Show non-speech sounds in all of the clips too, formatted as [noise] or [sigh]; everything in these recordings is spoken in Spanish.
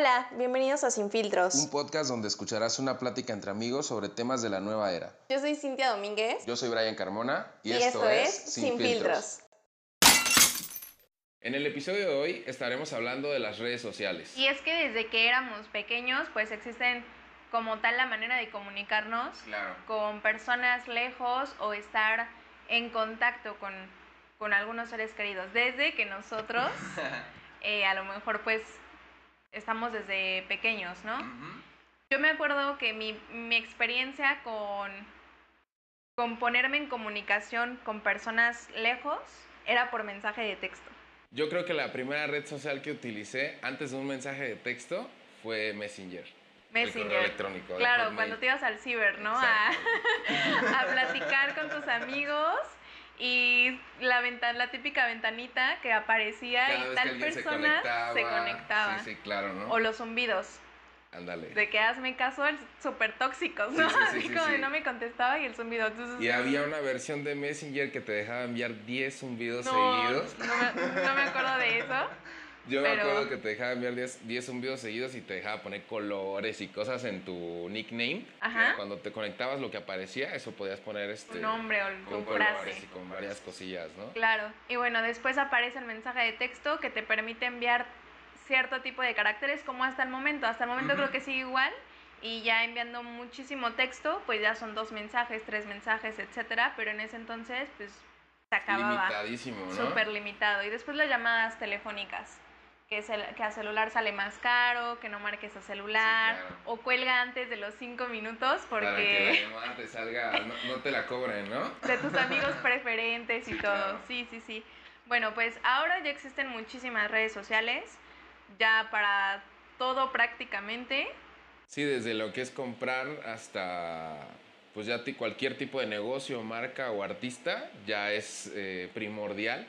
Hola, bienvenidos a Sin Filtros. Un podcast donde escucharás una plática entre amigos sobre temas de la nueva era. Yo soy Cintia Domínguez. Yo soy Brian Carmona y, esto, es Sin, Filtros. En el episodio de hoy estaremos hablando de las redes sociales. Y es que desde que éramos pequeños, pues existen como tal la manera de comunicarnos con personas lejos o estar en contacto con, con algunos seres queridos. Desde que nosotros, [laughs] eh, a lo mejor pues estamos desde pequeños, ¿no? Yo me acuerdo que mi, mi experiencia con, con ponerme en comunicación con personas lejos era por mensaje de texto. Yo creo que la primera red social que utilicé antes de un mensaje de texto fue Messenger. Messenger. El electrónico. Claro, cuando te ibas al ciber, ¿no? A, [laughs] a, platicar con tus amigos y la ventana, la típica ventanita que aparecía y tal persona se conectaba. Sí, sí, claro, ¿no? O los zumbidos. Ándale. De que hazme caso, súper tóxicos, ¿no? Así como no me contestaba y el zumbido. y había una versión de Messenger que te dejaba enviar 10 zumbidos seguidos. No me, no me acuerdo de eso. Yo me acuerdo que te dejaba enviar 10 zumbidos seguidos y te dejaba poner colores y cosas en tu nickname. Ajá. Cuando te conectabas lo que aparecía, eso podías poner este... Un nombre o con colores y con varias cosillas, ¿no? Claro. Y bueno, después aparece el mensaje de texto que te permite enviar cierto tipo de caracteres como hasta el momento. Hasta el momento creo que sigue igual y ya enviando muchísimo texto, pues ya son dos mensajes, tres mensajes, etcétera, pero en ese entonces pues se acababa. Limitadísimo, ¿no? Súper limitado. Y después las llamadas telefónicas que, que a celular sale más caro, que no marques a celular, o cuelga antes de los cinco minutos porque... Para que la llamada te salga, no, te la cobren, ¿no? De tus amigos [laughs] preferentes y todo, sí, sí, sí. Bueno, pues ahora ya existen muchísimas redes sociales, ya para todo prácticamente. Sí, desde lo que es comprar hasta pues ya cualquier tipo de negocio, marca o artista ya es eh, primordial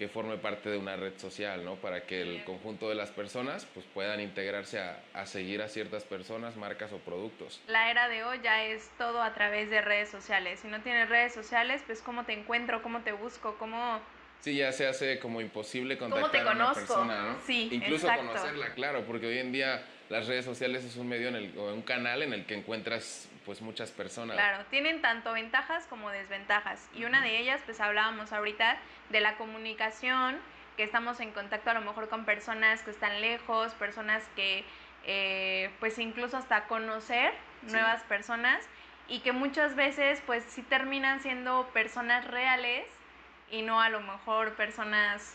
que forme parte de una red social, ¿no? Para que el conjunto de las personas pues, puedan integrarse a, a, seguir a ciertas personas, marcas o productos. La era de hoy ya es todo a través de redes sociales. Si no tienes redes sociales, pues cómo te encuentro, cómo te busco, cómo... Sí, ya se hace como imposible contactar a una persona, ¿no? Sí, Incluso conocerla, claro, porque hoy en día las redes sociales es un medio en el, o un canal en el que encuentras pues muchas personas. Claro, tienen tanto ventajas como desventajas. Y una de ellas, pues hablábamos ahorita de la comunicación, que estamos en contacto a lo mejor con personas que están lejos, personas que eh, pues incluso hasta conocer nuevas personas y que muchas veces pues sí terminan siendo personas reales y no a lo mejor personas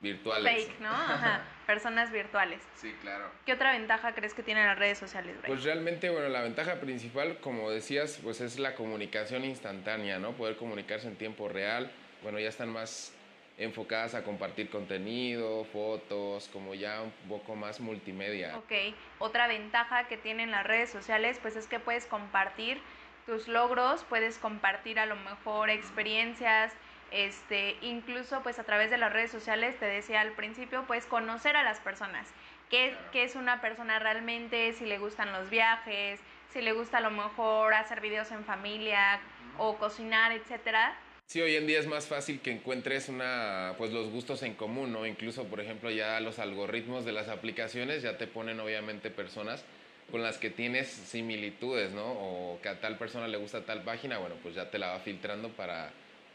virtuales. Fake, ¿no? Ajá, [laughs] personas virtuales. Sí, claro. ¿Qué otra ventaja crees que tienen las redes sociales, Pues realmente, bueno, la ventaja principal, como decías, pues es la comunicación instantánea, ¿no? Poder comunicarse en tiempo real. Bueno, ya están más enfocadas a compartir contenido, fotos, como ya un poco más multimedia. Ok, otra ventaja que tienen las redes sociales, pues es que puedes compartir tus logros, puedes compartir a lo mejor experiencias, este, incluso pues a través de las redes sociales, te decía al principio, pues conocer a las personas, qué, qué es una persona realmente, si le gustan los viajes, si le gusta a lo mejor hacer videos en familia o cocinar, etcétera. Sí, hoy en día es más fácil que encuentres una, pues los gustos en común, ¿no? Incluso, por ejemplo, ya los algoritmos de las aplicaciones ya te ponen obviamente personas con las que tienes similitudes, ¿no? O que a tal persona le gusta tal página, bueno, pues ya te la va filtrando para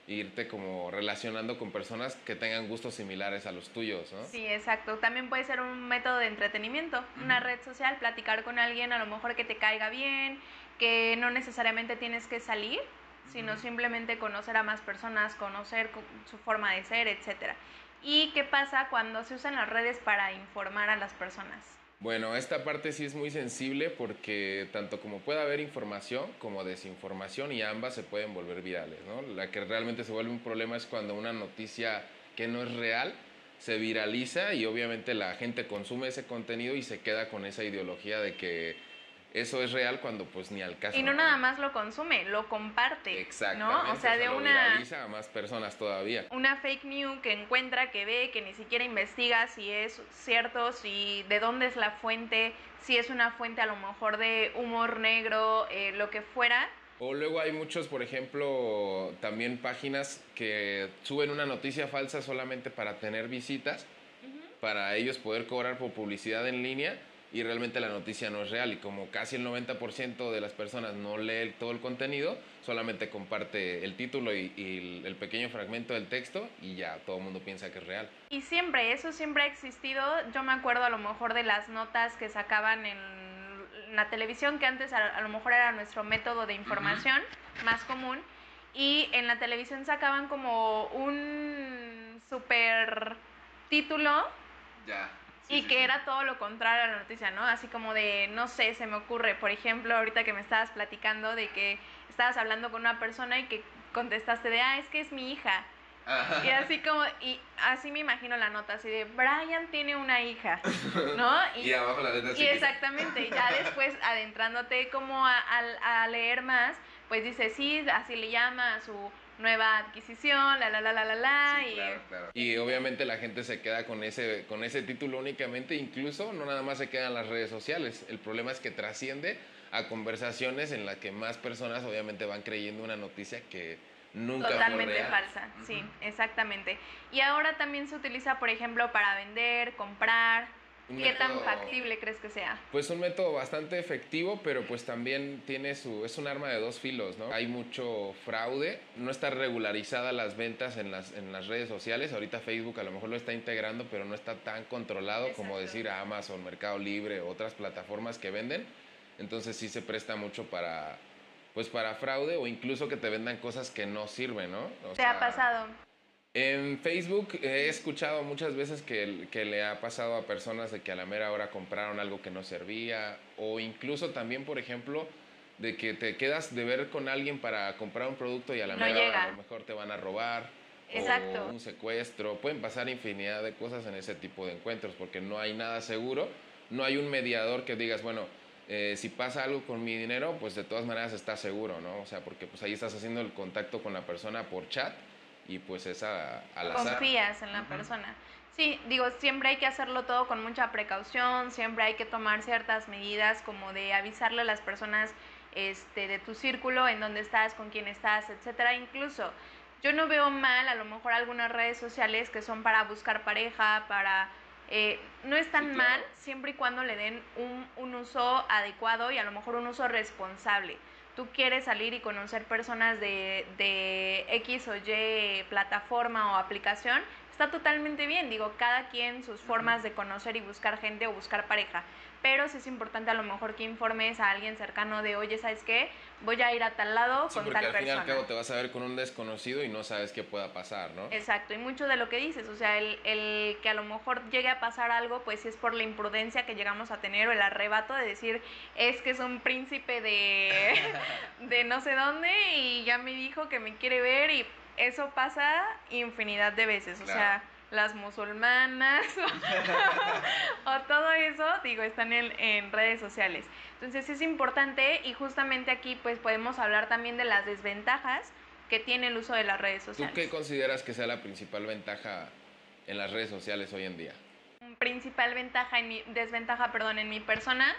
irte como relacionando con personas que tengan gustos similares a los tuyos, ¿no? Sí, exacto. También puede ser un método de entretenimiento, una red social, platicar con alguien a lo mejor que te caiga bien, que no necesariamente tienes que salir, sino simplemente conocer a más personas, conocer su forma de ser, etcétera. ¿Y qué pasa cuando se usan las redes para informar a las personas? Bueno, esta parte sí es muy sensible porque tanto como puede haber información como desinformación y ambas se pueden volver virales, ¿no? La que realmente se vuelve un problema es cuando una noticia que no es real se viraliza y obviamente la gente consume ese contenido y se queda con esa ideología de que eso es real cuando pues ni al caso. Y no nada más lo consume, lo comparte. Exactamente. ¿no? O sea, de una... a más personas todavía. Una fake news que encuentra, que ve, que ni siquiera investiga si es cierto, si de dónde es la fuente, si es una fuente a lo mejor de humor negro, eh, lo que fuera. O luego hay muchos, por ejemplo, también páginas que suben una noticia falsa solamente para tener visitas, para ellos poder cobrar por publicidad en línea y realmente la noticia no es real y como casi el 90% de las personas no lee todo el contenido, solamente comparte el título y, el, pequeño fragmento del texto y ya todo el mundo piensa que es real. Y siempre, eso siempre ha existido. Yo me acuerdo a lo mejor de las notas que sacaban en la televisión, que antes a, lo mejor era nuestro método de información más común, y en la televisión sacaban como un super título. Ya y que era todo lo contrario a la noticia, ¿no? Así como de, no sé, se me ocurre, por ejemplo, ahorita que me estabas platicando de que estabas hablando con una persona y que contestaste de, ah, es que es mi hija. Y así como, y así me imagino la nota, así de, Brian tiene una hija, ¿no? [laughs] Y, abajo la letra Y exactamente, ya después [laughs] adentrándote como a, a leer más, pues dice, sí, así le llama a su nueva adquisición, la la la la la la. y... Claro, claro. y obviamente la gente se queda con ese, con ese título únicamente, incluso no nada más se queda en las redes sociales. El problema es que trasciende a conversaciones en las que más personas obviamente van creyendo una noticia que nunca Totalmente fue real. falsa, sí, exactamente. Y ahora también se utiliza, por ejemplo, para vender, comprar, ¿Qué tan factible crees que sea? Pues un método bastante efectivo, pero pues también tiene su, es un arma de dos filos, ¿no? Hay mucho fraude, no está regularizada las ventas en las, en las redes sociales, ahorita Facebook a lo mejor lo está integrando, pero no está tan controlado como decir a Amazon, Mercado Libre, otras plataformas que venden, entonces sí se presta mucho para, pues para fraude o incluso que te vendan cosas que no sirven, ¿no? ¿Te ha pasado? En Facebook he escuchado muchas veces que, que, le ha pasado a personas de que a la mera hora compraron algo que no servía o incluso también, por ejemplo, de que te quedas de ver con alguien para comprar un producto y a la mera hora a lo mejor te van a robar. Exacto. O un secuestro. Pueden pasar infinidad de cosas en ese tipo de encuentros porque no hay nada seguro. No hay un mediador que digas, bueno, eh, si pasa algo con mi dinero, pues de todas maneras está seguro, ¿no? O sea, porque pues ahí estás haciendo el contacto con la persona por chat y pues al azar. Confías en la persona. Sí, digo, siempre hay que hacerlo todo con mucha precaución, siempre hay que tomar ciertas medidas como de avisarle a las personas este, de tu círculo, en dónde estás, con quién estás, etcétera. Incluso yo no veo mal a lo mejor algunas redes sociales que son para buscar pareja, para... Eh, no es tan mal siempre y cuando le den un, un uso adecuado y a lo mejor un uso responsable tú quieres salir y conocer personas de, de X o Y plataforma o aplicación, está totalmente bien. Digo, cada quien sus formas de conocer y buscar gente o buscar pareja pero sí es importante a lo mejor que informes a alguien cercano de, oye, ¿sabes qué? Voy a ir a tal lado con tal persona. al fin y al cabo te vas a ver con un desconocido y no sabes qué pueda pasar, ¿no? Exacto, y mucho de lo que dices, o sea, el, el que a lo mejor llegue a pasar algo, pues sí es por la imprudencia que llegamos a tener o el arrebato de decir, es que es un príncipe de, [laughs] de no sé dónde y ya me dijo que me quiere ver y eso pasa infinidad de veces, o sea las musulmanas [laughs] o todo eso, digo, están en, en, redes sociales. Entonces es importante y justamente aquí pues podemos hablar también de las desventajas que tiene el uso de las redes sociales. ¿Tú qué consideras que sea la principal ventaja en las redes sociales hoy en día? Principal ventaja en mi, desventaja, perdón, en mi persona,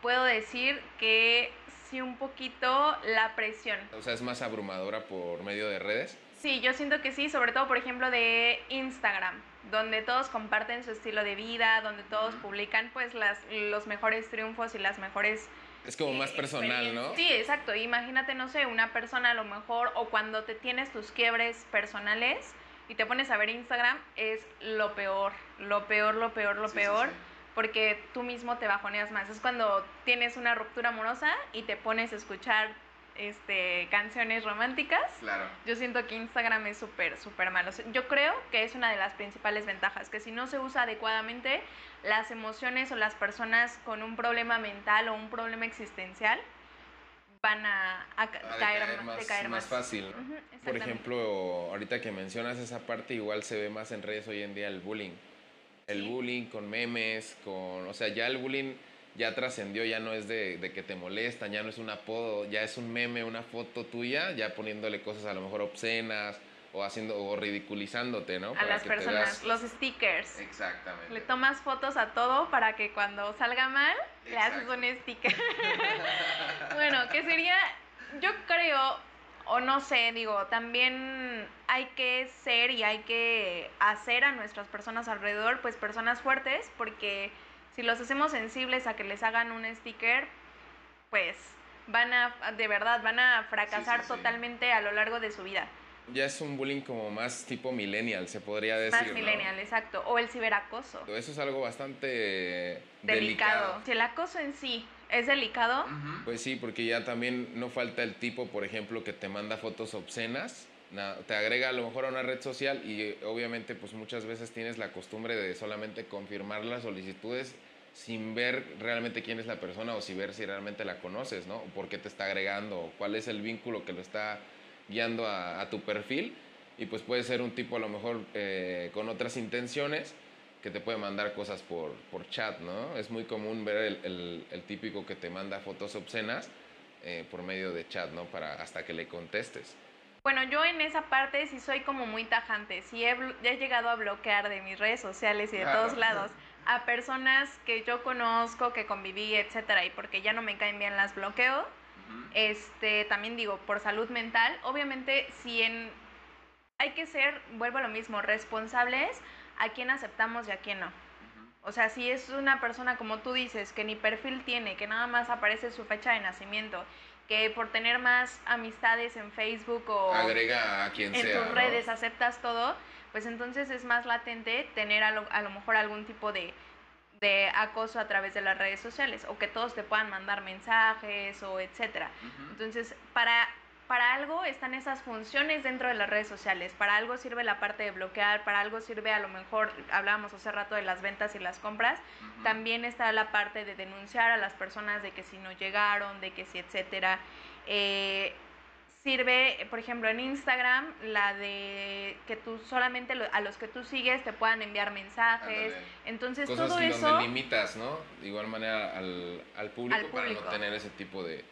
puedo decir que sí un poquito la presión. O sea, es más abrumadora por medio de redes. Sí, yo siento que sí, sobre todo por ejemplo de Instagram, donde todos comparten su estilo de vida, donde todos publican pues las, los mejores triunfos y las mejores... Es como más personal, ¿no? Sí, exacto. Imagínate, no sé, una persona a lo mejor, o cuando te tienes tus quiebres personales y te pones a ver Instagram, es lo peor, lo peor, lo peor, lo peor. Porque tú mismo te bajoneas más. Es cuando tienes una ruptura amorosa y te pones a escuchar este, canciones románticas. Claro. Yo siento que Instagram es súper, súper malo. Yo creo que es una de las principales ventajas, que si no se usa adecuadamente, las emociones o las personas con un problema mental o un problema existencial van a, caer, más, más, fácil. Por ejemplo, ahorita que mencionas esa parte, igual se ve más en redes hoy en día el bullying. El bullying con memes, con... O sea, ya el bullying ya trascendió, ya no es de, de, que te molestan, ya no es un apodo, ya es un meme, una foto tuya, ya poniéndole cosas a lo mejor obscenas o haciendo o ridiculizándote, ¿no? A las personas, los stickers. Exactamente. Le tomas fotos a todo para que cuando salga mal le haces un sticker. [laughs] bueno, que sería, yo creo, o no sé, digo, también hay que ser y hay que hacer a nuestras personas alrededor, pues personas fuertes, porque Si los hacemos sensibles a que les hagan un sticker, pues van a, de verdad, van a fracasar totalmente a lo largo de su vida. Ya es un bullying como más tipo millennial, se podría decir. Más millennial, exacto. O el ciberacoso. Eso es algo bastante delicado. Si el acoso en sí es delicado. Pues sí, porque ya también no falta el tipo, por ejemplo, que te manda fotos obscenas. te agrega a lo mejor a una red social y obviamente pues muchas veces tienes la costumbre de solamente confirmar las solicitudes sin ver realmente quién es la persona o si ver si realmente la conoces, ¿no? O por qué te está agregando, o cuál es el vínculo que lo está guiando a, tu perfil. Y pues puede ser un tipo a lo mejor eh, con otras intenciones que te puede mandar cosas por, por chat, ¿no? Es muy común ver el, el, típico que te manda fotos obscenas eh, por medio de chat, ¿no? Para hasta que le contestes. Bueno, yo en esa parte sí soy como muy tajante. Sí he, he llegado a bloquear de mis redes sociales y de todos lados a personas que yo conozco, que conviví, etcétera, y porque ya no me caen bien las bloqueo. Este, también digo, por salud mental, obviamente si en hay que ser, vuelvo a lo mismo, responsables a quién aceptamos y a quién no. O sea, si es una persona como tú dices, que ni perfil tiene, que nada más aparece su fecha de nacimiento, que por tener más amistades en Facebook o agrega a quien en tus redes aceptas todo, pues entonces es más latente tener a lo, a lo mejor algún tipo de, de, acoso a través de las redes sociales o que todos te puedan mandar mensajes o etcétera. Entonces, para, para algo están esas funciones dentro de las redes sociales, para algo sirve la parte de bloquear, para algo sirve a lo mejor, hablábamos hace rato de las ventas y las compras, también está la parte de denunciar a las personas de que si no llegaron, de que si etcétera. Eh, sirve, por ejemplo, en Instagram, la de que tú solamente a los que tú sigues te puedan enviar mensajes. Entonces, todo eso. Donde limitas, ¿no? De igual manera al, al, público, para no tener ese tipo de,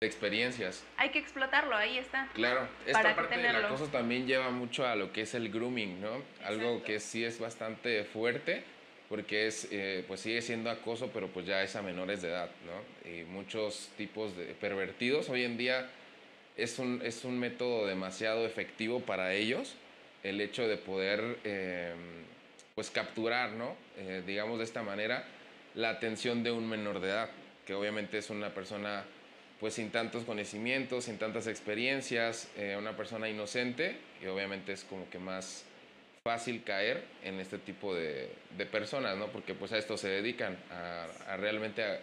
experiencias. Hay que explotarlo, ahí está. Claro, esta parte del acoso también lleva mucho a lo que es el grooming, ¿no? Algo que sí es bastante fuerte porque es, eh, pues sigue siendo acoso, pero pues ya es a menores de edad, ¿no? Y muchos tipos de pervertidos hoy en día es un, es un método demasiado efectivo para ellos el hecho de poder em, pues capturar, ¿no? Eh, digamos de esta manera, la atención de un menor de edad, que obviamente es una persona pues sin tantos conocimientos, sin tantas experiencias, eh, una persona inocente y obviamente es como que más fácil caer en este tipo de, de personas, ¿no? Porque pues a esto se dedican, a, a realmente a,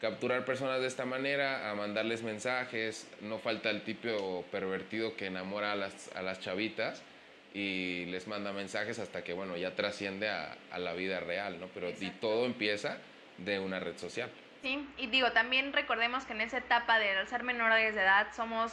capturar personas de esta manera, a mandarles mensajes, no falta el tipo pervertido que enamora a las, a las chavitas y les manda mensajes hasta que, bueno, ya trasciende a, a la vida real, ¿no? Pero y todo empieza de una red social. Sí, y digo, también recordemos que en esa etapa de ser menores de edad somos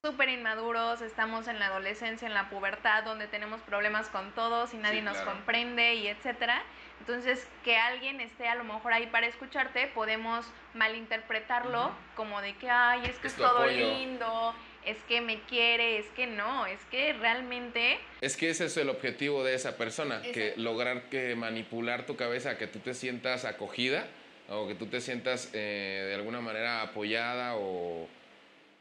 súper inmaduros, estamos en la adolescencia, en la pubertad, donde tenemos problemas con todos y nadie nos comprende y etcétera. Entonces, que alguien esté a lo mejor ahí para escucharte, podemos malinterpretarlo como de que, ay, es que es, todo lindo, es que me quiere, es que no, es que realmente... Es que ese es el objetivo de esa persona, que lograr que manipular tu cabeza, que tú te sientas acogida o que tú te sientas eh, de alguna manera apoyada o...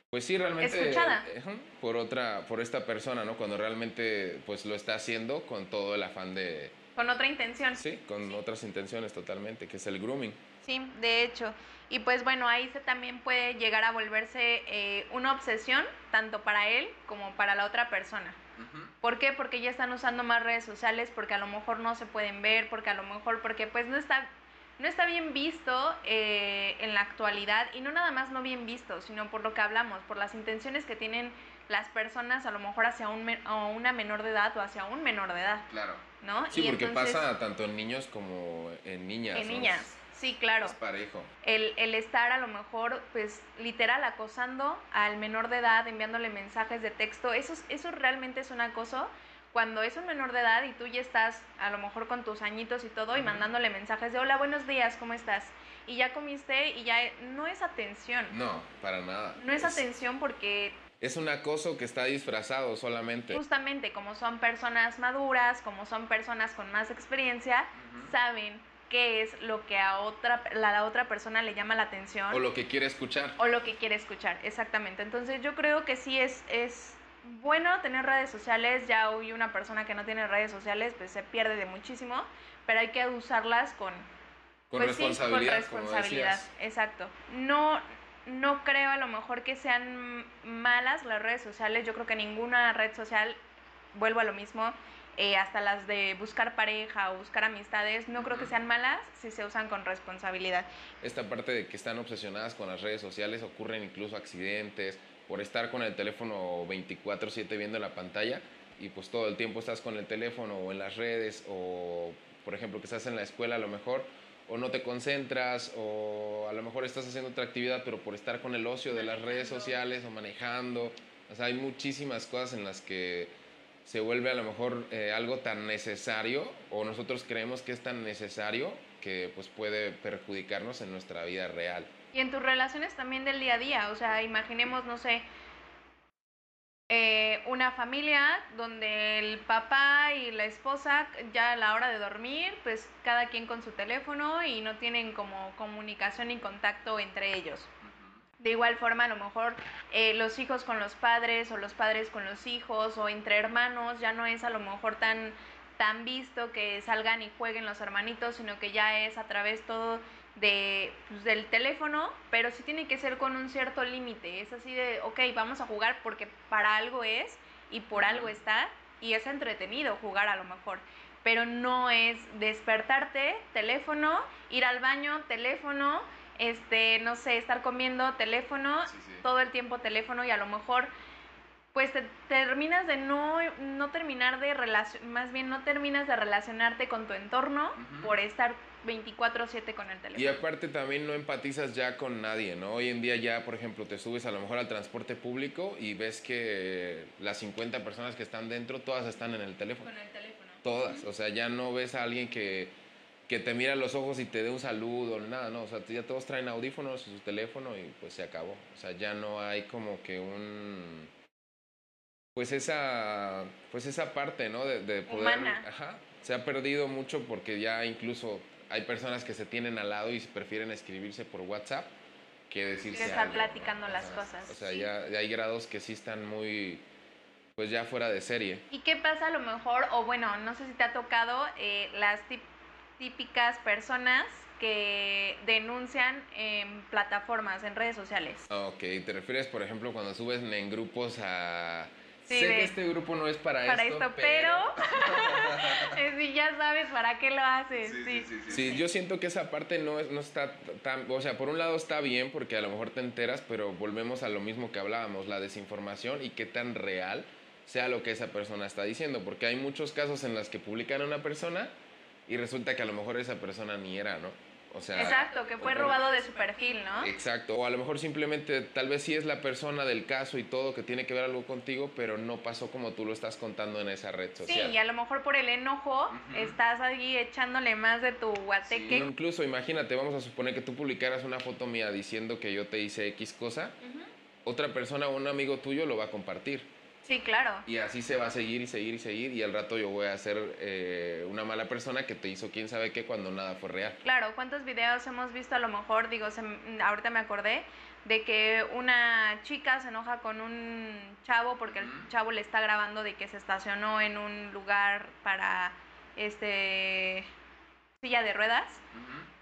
Pues sí, realmente Escuchada. Eh, por otra, por esta persona, ¿no? Cuando realmente pues lo está haciendo con todo el afán de, con otra intención. Sí, con otras intenciones totalmente, que es el grooming. Sí, de hecho. Y pues bueno, ahí se también puede llegar a volverse eh, una obsesión, tanto para él como para la otra persona. ¿Por qué? Porque ya están usando más redes sociales, porque a lo mejor no se pueden ver, porque a lo mejor, porque pues no está, no está bien visto eh, en la actualidad, y no nada más no bien visto, sino por lo que hablamos, por las intenciones que tienen las personas a lo mejor hacia un una menor de edad o hacia un menor de edad. Claro. ¿No? Sí, porque pasa tanto en niños como en niñas. En niñas. Sí, claro. Es parejo. El, el, estar a lo mejor, pues, literal, acosando al menor de edad, enviándole mensajes de texto, eso, eso realmente es un acoso. Cuando es un menor de edad y tú ya estás a lo mejor con tus añitos y todo y mandándole mensajes de hola, buenos días, ¿cómo estás? Y ya comiste y ya no es atención. No, para nada. No es... atención porque es un acoso que está disfrazado solamente. Justamente, como son personas maduras, como son personas con más experiencia, saben qué es lo que a otra, la, otra persona le llama la atención. O lo que quiere escuchar. O lo que quiere escuchar, exactamente. Entonces yo creo que sí es, es bueno tener redes sociales. Ya hoy una persona que no tiene redes sociales pues se pierde de muchísimo, pero hay que usarlas con, Con responsabilidad. con responsabilidad, exacto. No, no creo a lo mejor que sean malas las redes sociales. Yo creo que ninguna red social, vuelvo a lo mismo, eh, hasta las de buscar pareja o buscar amistades, no creo que sean malas si se usan con responsabilidad. Esta parte de que están obsesionadas con las redes sociales, ocurren incluso accidentes por estar con el teléfono 24/7 viendo la pantalla y pues todo el tiempo estás con el teléfono o en las redes o por ejemplo que estás en la escuela a lo mejor o no te concentras o a lo mejor estás haciendo otra actividad pero por estar con el ocio de las redes sociales o manejando, o sea, hay muchísimas cosas en las que se vuelve a lo mejor eh, algo tan necesario o nosotros creemos que es tan necesario que pues puede perjudicarnos en nuestra vida real. Y en tus relaciones también del día a día, o sea, imaginemos, no sé, eh, una familia donde el papá y la esposa ya a la hora de dormir, pues cada quien con su teléfono y no tienen como comunicación ni contacto entre ellos. De igual forma, a lo mejor eh, los hijos con los padres o los padres con los hijos o entre hermanos ya no es a lo mejor tan, tan visto que salgan y jueguen los hermanitos, sino que ya es a través todo de, pues, del teléfono, pero sí tiene que ser con un cierto límite. Es así de, ok, vamos a jugar porque para algo es y por algo está y es entretenido jugar a lo mejor. Pero no es despertarte, teléfono, ir al baño, teléfono, este, no sé, estar comiendo teléfono, todo el tiempo teléfono y a lo mejor pues te, terminas de no, no terminar de relación, más bien no terminas de relacionarte con tu entorno por estar 24/7 con el teléfono. Y aparte también no empatizas ya con nadie, ¿no? Hoy en día ya, por ejemplo, te subes a lo mejor al transporte público y ves que las 50 personas que están dentro, todas están en el teléfono. Con el teléfono. Todas, o sea, ya no ves a alguien que que te mira a los ojos y te dé un saludo, nada, no, o sea, ya todos traen audífonos y su teléfono y pues se acabó. O sea, ya no hay como que un pues esa pues esa parte, ¿no? De, de poder ajá, se ha perdido mucho porque ya incluso hay personas que se tienen al lado y prefieren escribirse por WhatsApp que decirse que estar platicando las cosas. O sea, ya, hay grados que sí están muy pues ya fuera de serie. ¿Y qué pasa a lo mejor, o bueno, no sé si te ha tocado, eh, las típicas personas que denuncian en plataformas, en redes sociales. Ok, te refieres, por ejemplo, cuando subes en grupos a... sé que este grupo no es para, para esto, pero... sí, [laughs] ya sabes para qué lo haces. Sí, sí, sí, yo siento que esa parte no, es, no está tan... O sea, por un lado está bien porque a lo mejor te enteras, pero volvemos a lo mismo que hablábamos, la desinformación y qué tan real sea lo que esa persona está diciendo, porque hay muchos casos en los que publican a una persona y resulta que a lo mejor esa persona ni era, ¿no? O sea, Exacto, que fue robado de su perfil, ¿no? Exacto, o a lo mejor simplemente tal vez sí es la persona del caso y todo que tiene que ver algo contigo, pero no pasó como tú lo estás contando en esa red social. Sí, y a lo mejor por el enojo estás ahí echándole más de tu guateque. incluso imagínate, vamos a suponer que tú publicaras una foto mía diciendo que yo te hice X cosa, otra persona o un amigo tuyo lo va a compartir. Sí, claro. Y así se va a seguir y seguir y seguir y al rato yo voy a ser eh, una mala persona que te hizo quién sabe qué cuando nada fue real. Claro, ¿cuántos videos hemos visto a lo mejor? Digo, ahorita me acordé de que una chica se enoja con un chavo porque el chavo le está grabando de que se estacionó en un lugar para este silla de ruedas.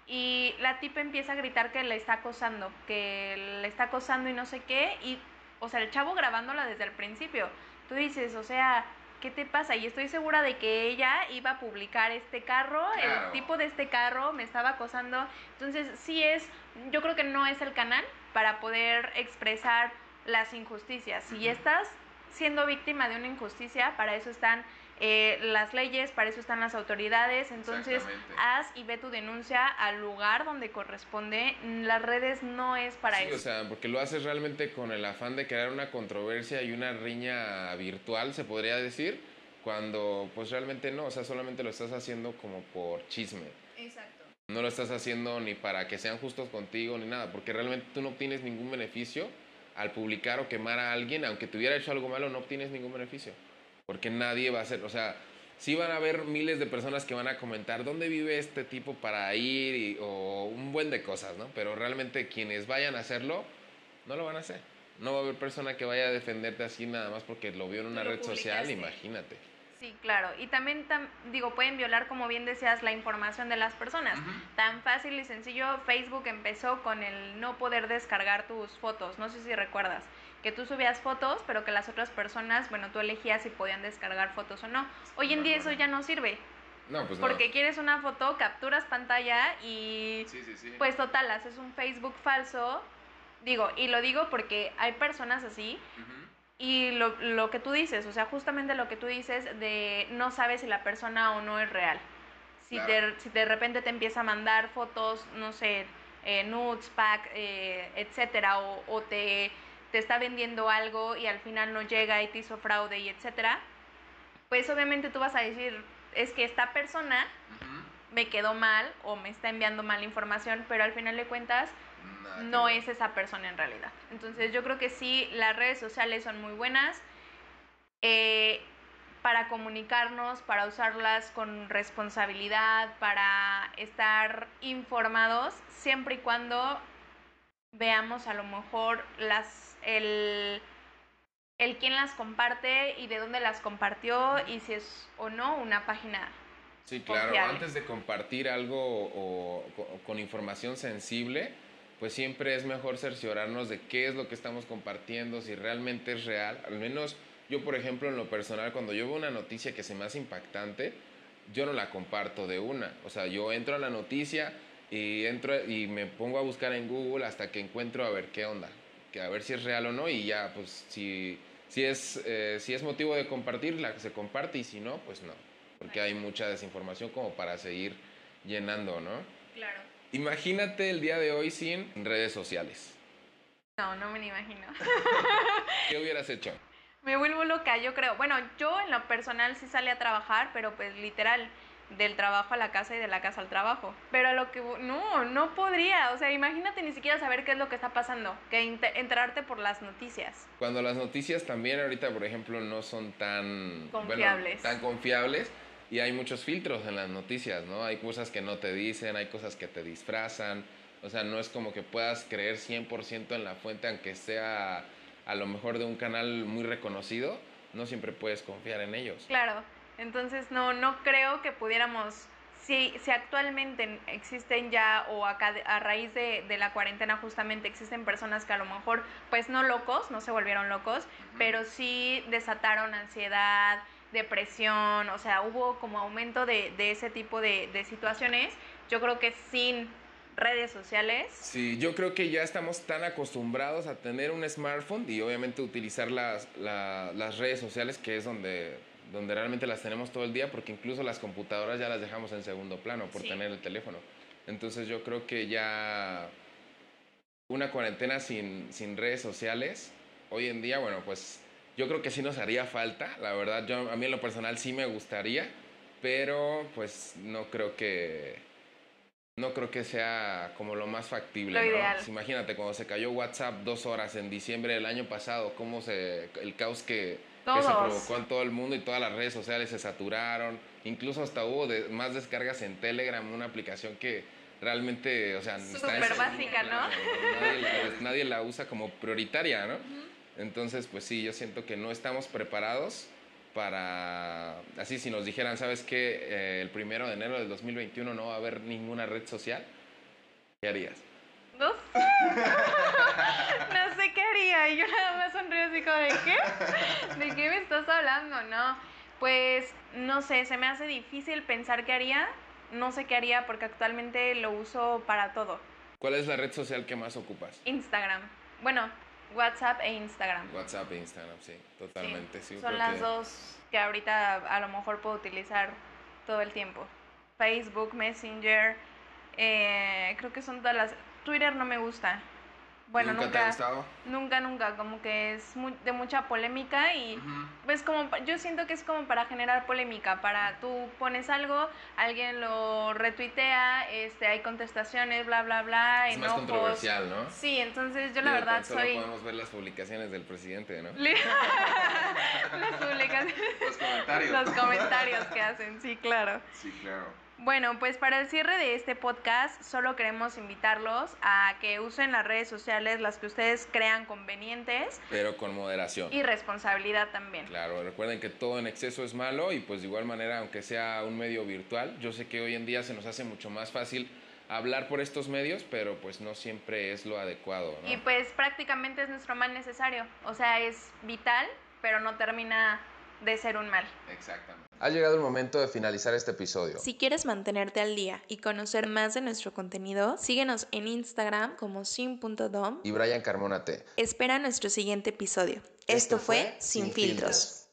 Y la tipa empieza a gritar que le está acosando, que le está acosando y no sé qué, y o sea, el chavo grabándola desde el principio. Tú dices, o sea, ¿qué te pasa? Y estoy segura de que ella iba a publicar este carro, el tipo de este carro me estaba acosando. Entonces, sí es, yo creo que no es el canal para poder expresar las injusticias. Si estás siendo víctima de una injusticia, para eso están eh, las leyes, para eso están las autoridades, entonces haz y ve tu denuncia al lugar donde corresponde. Las redes no es para sí, eso. O sea, porque lo haces realmente con el afán de crear una controversia y una riña virtual, se podría decir, cuando pues realmente no, o sea, solamente lo estás haciendo como por chisme. Exacto. No lo estás haciendo ni para que sean justos contigo ni nada, porque realmente tú no obtienes ningún beneficio al publicar o quemar a alguien, aunque te hubiera hecho algo malo, no obtienes ningún beneficio porque nadie va a hacer, o sea, sí van a haber miles de personas que van a comentar dónde vive este tipo para ir o un buen de cosas, ¿no? Pero realmente quienes vayan a hacerlo, no lo van a hacer. No va a haber persona que vaya a defenderte así nada más porque lo vio en una red social, imagínate. Sí, claro. Y también, digo, pueden violar, como bien decías, la información de las personas. Tan fácil y sencillo, Facebook empezó con el no poder descargar tus fotos. No sé si recuerdas. Que tú subías fotos, pero que las otras personas, bueno, tú elegías si podían descargar fotos o no. Hoy en día eso ya no sirve. No, pues Porque quieres una foto, capturas pantalla y sí, sí, sí. pues total, haces un Facebook falso. Digo, y lo digo porque hay personas así y lo, lo, que tú dices, o sea, justamente lo que tú dices de no sabes si la persona o no es real. Si, de, si de repente te empieza a mandar fotos, no sé, eh, nudes, pack, eh, etcétera, o, o te, te, está vendiendo algo y al final no llega y te hizo fraude y etcétera, pues obviamente tú vas a decir, es que esta persona me quedó mal o me está enviando mala información, pero al final de cuentas no es esa persona en realidad. Entonces yo creo que sí, las redes sociales son muy buenas eh, para comunicarnos, para usarlas con responsabilidad, para estar informados, siempre y cuando veamos a lo mejor las, el, el quién las comparte y de dónde las compartió y si es o no una página Sí, claro. Antes de compartir algo o, con información sensible, pues siempre es mejor cerciorarnos de qué es lo que estamos compartiendo, si realmente es real. Al menos yo, por ejemplo, en lo personal, cuando yo veo una noticia que se me hace impactante, yo no la comparto de una. O sea, yo entro a la noticia y entro y me pongo a buscar en Google hasta que encuentro a ver qué onda, que a ver si es real o no y ya, pues si, si, es, eh, si es motivo de compartirla, se comparte y si no, pues no, porque hay mucha desinformación como para seguir llenando, ¿no? Claro. Imagínate el día de hoy sin redes sociales. No, no me lo imagino. [laughs] ¿Qué hubieras hecho? Me vuelvo loca, yo creo. Bueno, yo en lo personal sí salí a trabajar, pero pues literal, del trabajo a la casa y de la casa al trabajo. Pero a lo que... No, no podría. O sea, imagínate ni siquiera saber qué es lo que está pasando, que entrarte por las noticias. Cuando las noticias también ahorita, por ejemplo, no son tan... Confiables. tan confiables y hay muchos filtros en las noticias, ¿no? Hay cosas que no te dicen, hay cosas que te disfrazan, o sea, no es como que puedas creer 100% en la fuente, aunque sea a lo mejor de un canal muy reconocido, no siempre puedes confiar en ellos. Claro, entonces no, no creo que pudiéramos, si, si actualmente existen ya o a, a raíz de, de, la cuarentena justamente existen personas que a lo mejor, pues no locos, no se volvieron locos, pero sí desataron ansiedad, depresión, o sea, hubo como aumento de, de ese tipo de, de, situaciones. Yo creo que sin redes sociales. Sí, yo creo que ya estamos tan acostumbrados a tener un smartphone y obviamente utilizar las, las redes sociales, que es donde, donde realmente las tenemos todo el día, porque incluso las computadoras ya las dejamos en segundo plano por tener el teléfono. Entonces yo creo que ya una cuarentena sin, sin redes sociales, hoy en día, bueno, pues yo creo que sí nos haría falta, la verdad, yo, a mí en lo personal sí me gustaría, pero pues no creo que no creo que sea como lo más factible. Lo ideal. Pues, imagínate cuando se cayó WhatsApp dos horas en diciembre del año pasado, cómo se el caos que, que se provocó en todo el mundo y todas las redes sociales se saturaron, incluso hasta hubo de, más descargas en Telegram, una aplicación que realmente, o sea, súper básica, ¿no? [laughs] Nadie la, usa como prioritaria, ¿no? Entonces, pues sí, yo siento que no estamos preparados para, así si nos dijeran, ¿sabes qué? Eh, el primero de enero del 2021 no va a haber ninguna red social, ¿qué harías? [laughs] No sé. no sé Y yo [laughs] nada más sonrío así como, ¿de qué? [laughs] ¿De qué me estás hablando? No. Pues, no sé, se me hace difícil pensar qué haría. No sé qué haría porque actualmente lo uso para todo. ¿Cuál es la red social que más ocupas? Instagram. Bueno, WhatsApp e Instagram. WhatsApp e Instagram, sí, totalmente. Sí, son las dos que ahorita a lo mejor puedo utilizar todo el tiempo. Facebook, Messenger, eh, creo que son todas las... Twitter no me gusta. Bueno, ¿Nunca, nunca, te ha gustado? nunca, nunca, como que es de mucha polémica y pues como yo siento que es como para generar polémica, para tú pones algo, alguien lo retuitea, este, hay contestaciones, bla, bla, bla. Es más controversial, ¿no? Sí, entonces yo la verdad solo soy... podemos ver las publicaciones del presidente, ¿no? [laughs] las publicaciones. Los comentarios. Los comentarios que hacen, sí, claro. Sí, claro. Bueno, pues para el cierre de este podcast solo queremos invitarlos a que usen las redes sociales las que ustedes crean convenientes. Pero con moderación. Y responsabilidad también. Claro, recuerden que todo en exceso es malo y pues de igual manera, aunque sea un medio virtual, yo sé que hoy en día se nos hace mucho más fácil hablar por estos medios, pero pues no siempre es lo adecuado. Y pues prácticamente es nuestro mal necesario, o sea, es vital, pero no termina de ser un mal. Exactamente. Ha llegado el momento de finalizar este episodio. Si quieres mantenerte al día y conocer más de nuestro contenido, síguenos en Instagram como sin.dom y Brian Carmona T. Espera nuestro siguiente episodio. Esto, fue Sin, filtros.